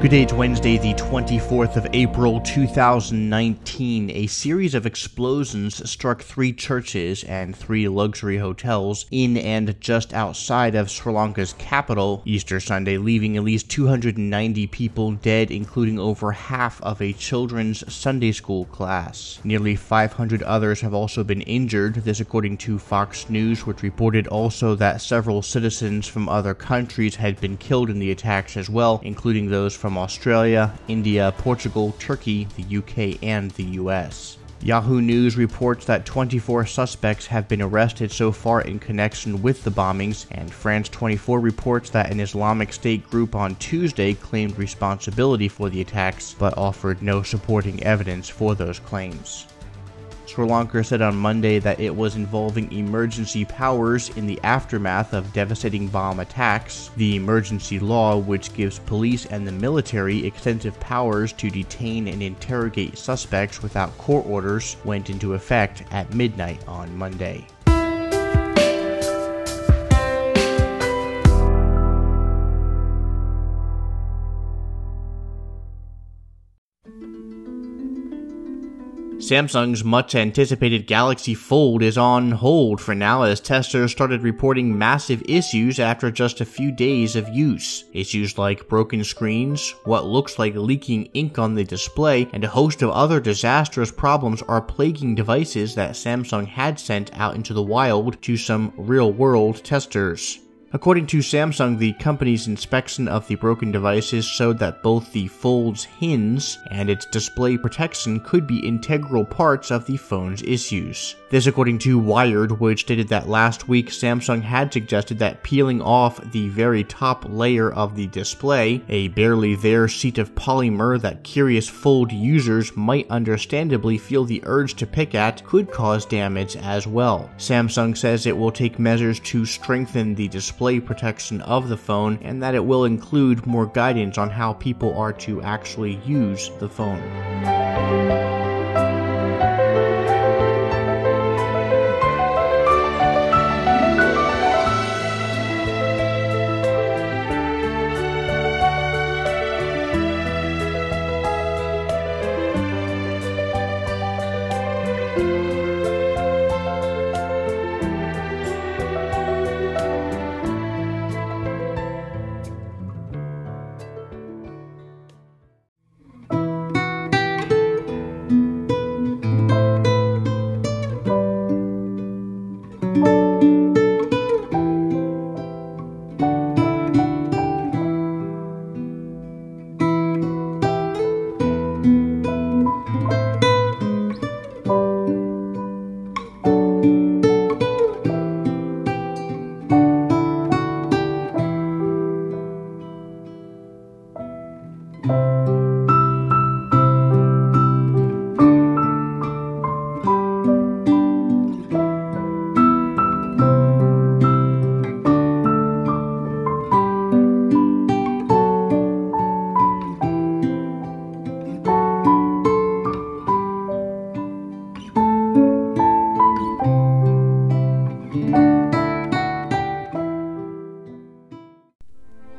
Good day, it's Wednesday, the 24th of April, 2019. A series of explosions struck three churches and three luxury hotels in and just outside of Sri Lanka's capital Easter Sunday, leaving at least 290 people dead, including over half of a children's Sunday school class. Nearly 500 others have also been injured, this according to Fox News, which reported also that several citizens from other countries had been killed in the attacks as well, including those from from Australia, India, Portugal, Turkey, the UK, and the US. Yahoo News reports that 24 suspects have been arrested so far in connection with the bombings, and France 24 reports that an Islamic State group on Tuesday claimed responsibility for the attacks but offered no supporting evidence for those claims. Sri Lanka said on Monday that it was involving emergency powers in the aftermath of devastating bomb attacks. The emergency law, which gives police and the military extensive powers to detain and interrogate suspects without court orders, went into effect at midnight on Monday. Samsung's much anticipated Galaxy Fold is on hold for now as testers started reporting massive issues after just a few days of use. Issues like broken screens, what looks like leaking ink on the display, and a host of other disastrous problems are plaguing devices that Samsung had sent out into the wild to some real world testers. According to Samsung, the company's inspection of the broken devices showed that both the Fold's hinge and its display protection could be integral parts of the phone's issues. This according to Wired, which stated that last week Samsung had suggested that peeling off the very top layer of the display, a barely there sheet of polymer that curious Fold users might understandably feel the urge to pick at, could cause damage as well. Samsung says it will take measures to strengthen the display protection of the phone and that it will include more guidance on how people are to actually use the phone.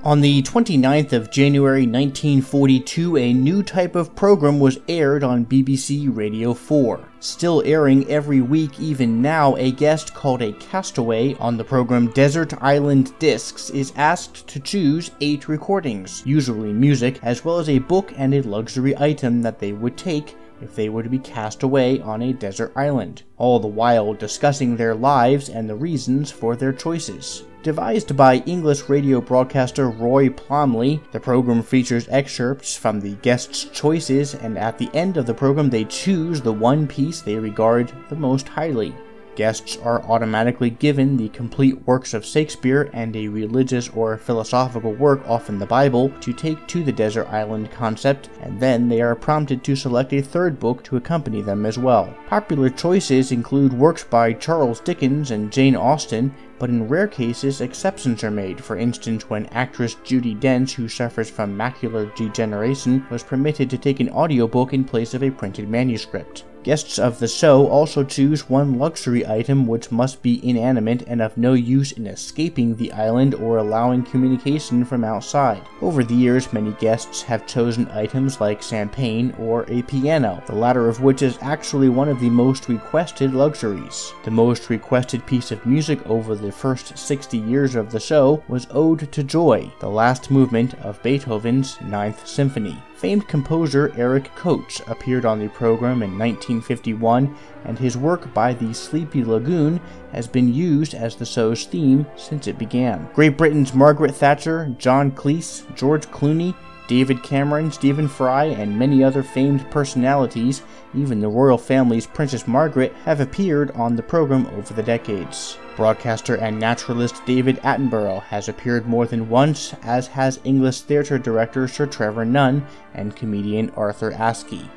On the 29th of January 1942, a new type of program was aired on BBC Radio 4. Still airing every week even now, a guest called a castaway on the program Desert Island Discs is asked to choose eight recordings, usually music, as well as a book and a luxury item that they would take if they were to be cast away on a desert island, all the while discussing their lives and the reasons for their choices. Devised by English radio broadcaster Roy Plomley, the program features excerpts from the guests' choices, and at the end of the program, they choose the one piece they regard the most highly. Guests are automatically given the complete works of Shakespeare and a religious or philosophical work, often the Bible, to take to the desert island concept, and then they are prompted to select a third book to accompany them as well. Popular choices include works by Charles Dickens and Jane Austen, but in rare cases, exceptions are made. For instance, when actress Judi Dench, who suffers from macular degeneration, was permitted to take an audiobook in place of a printed manuscript. Guests of the show also choose one luxury item which must be inanimate and of no use in escaping the island or allowing communication from outside. Over the years, many guests have chosen items like champagne or a piano, the latter of which is actually one of the most requested luxuries. The most requested piece of music over the first 60 years of the show was Ode to Joy, the last movement of Beethoven's Ninth Symphony. Famed composer Eric Coates appeared on the program in 1951, and his work by the Sleepy Lagoon has been used as the show's theme since it began. Great Britain's Margaret Thatcher, John Cleese, George Clooney, David Cameron, Stephen Fry, and many other famed personalities, even the royal family's Princess Margaret, have appeared on the program over the decades. Broadcaster and naturalist David Attenborough has appeared more than once, as has English theatre director Sir Trevor Nunn and comedian Arthur Askey.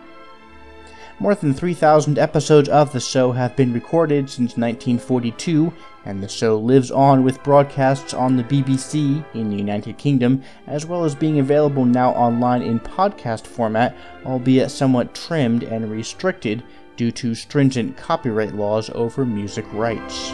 More than 3,000 episodes of the show have been recorded since 1942, and the show lives on with broadcasts on the BBC in the United Kingdom, as well as being available now online in podcast format, albeit somewhat trimmed and restricted due to stringent copyright laws over music rights.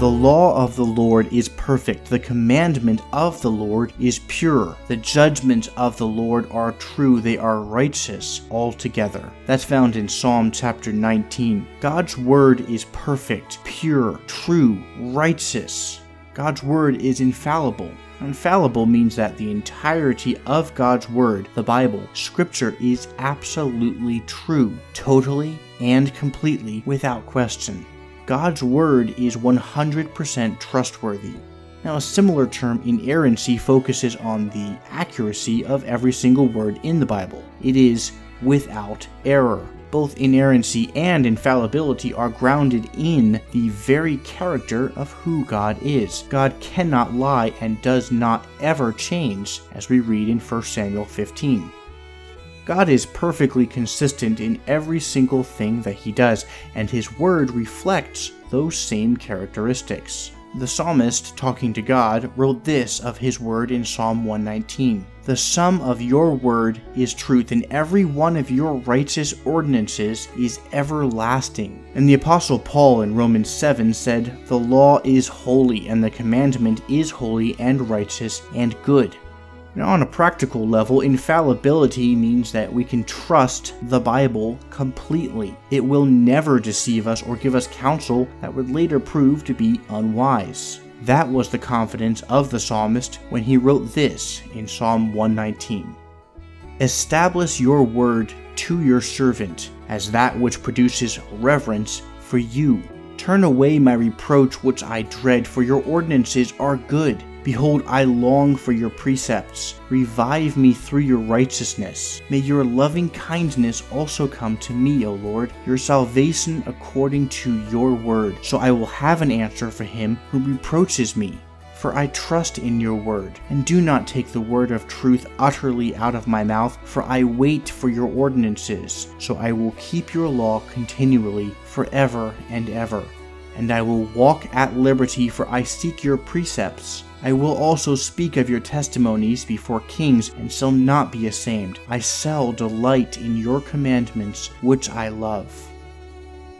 The law of the Lord is perfect, the commandment of the Lord is pure. The judgments of the Lord are true, they are righteous altogether. That's found in Psalm chapter 19. God's word is perfect, pure, true, righteous. God's word is infallible. Infallible means that the entirety of God's Word, the Bible, Scripture, is absolutely true, totally and completely without question. God's word is 100% trustworthy. Now, a similar term, inerrancy, focuses on the accuracy of every single word in the Bible. It is without error. Both inerrancy and infallibility are grounded in the very character of who God is. God cannot lie and does not ever change, as we read in 1 Samuel 15. God is perfectly consistent in every single thing that he does, and his word reflects those same characteristics. The psalmist, talking to God, wrote this of his word in Psalm 119 The sum of your word is truth, and every one of your righteous ordinances is everlasting. And the Apostle Paul in Romans 7 said, The law is holy, and the commandment is holy and righteous and good. Now, on a practical level, infallibility means that we can trust the Bible completely. It will never deceive us or give us counsel that would later prove to be unwise. That was the confidence of the psalmist when he wrote this in Psalm 119 Establish your word to your servant as that which produces reverence for you. Turn away my reproach which I dread, for your ordinances are good. Behold, I long for your precepts. Revive me through your righteousness. May your loving kindness also come to me, O Lord, your salvation according to your word. So I will have an answer for him who reproaches me. For I trust in your word, and do not take the word of truth utterly out of my mouth, for I wait for your ordinances. So I will keep your law continually, forever and ever. And I will walk at liberty, for I seek your precepts. I will also speak of your testimonies before kings and shall not be ashamed. I shall delight in your commandments, which I love.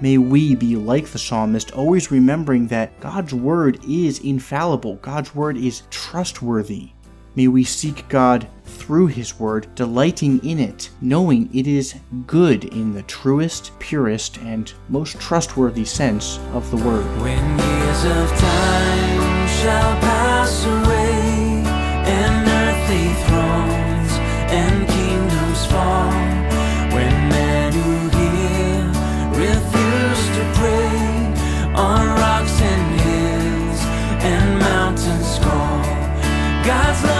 May we be like the psalmist, always remembering that God's word is infallible, God's word is trustworthy. May we seek God through His Word, delighting in it, knowing it is good in the truest, purest, and most trustworthy sense of the word. When years of time shall pass away, and earthly thrones and kingdoms fall. When men who hear refuse to pray on rocks and hills and mountains call, God's love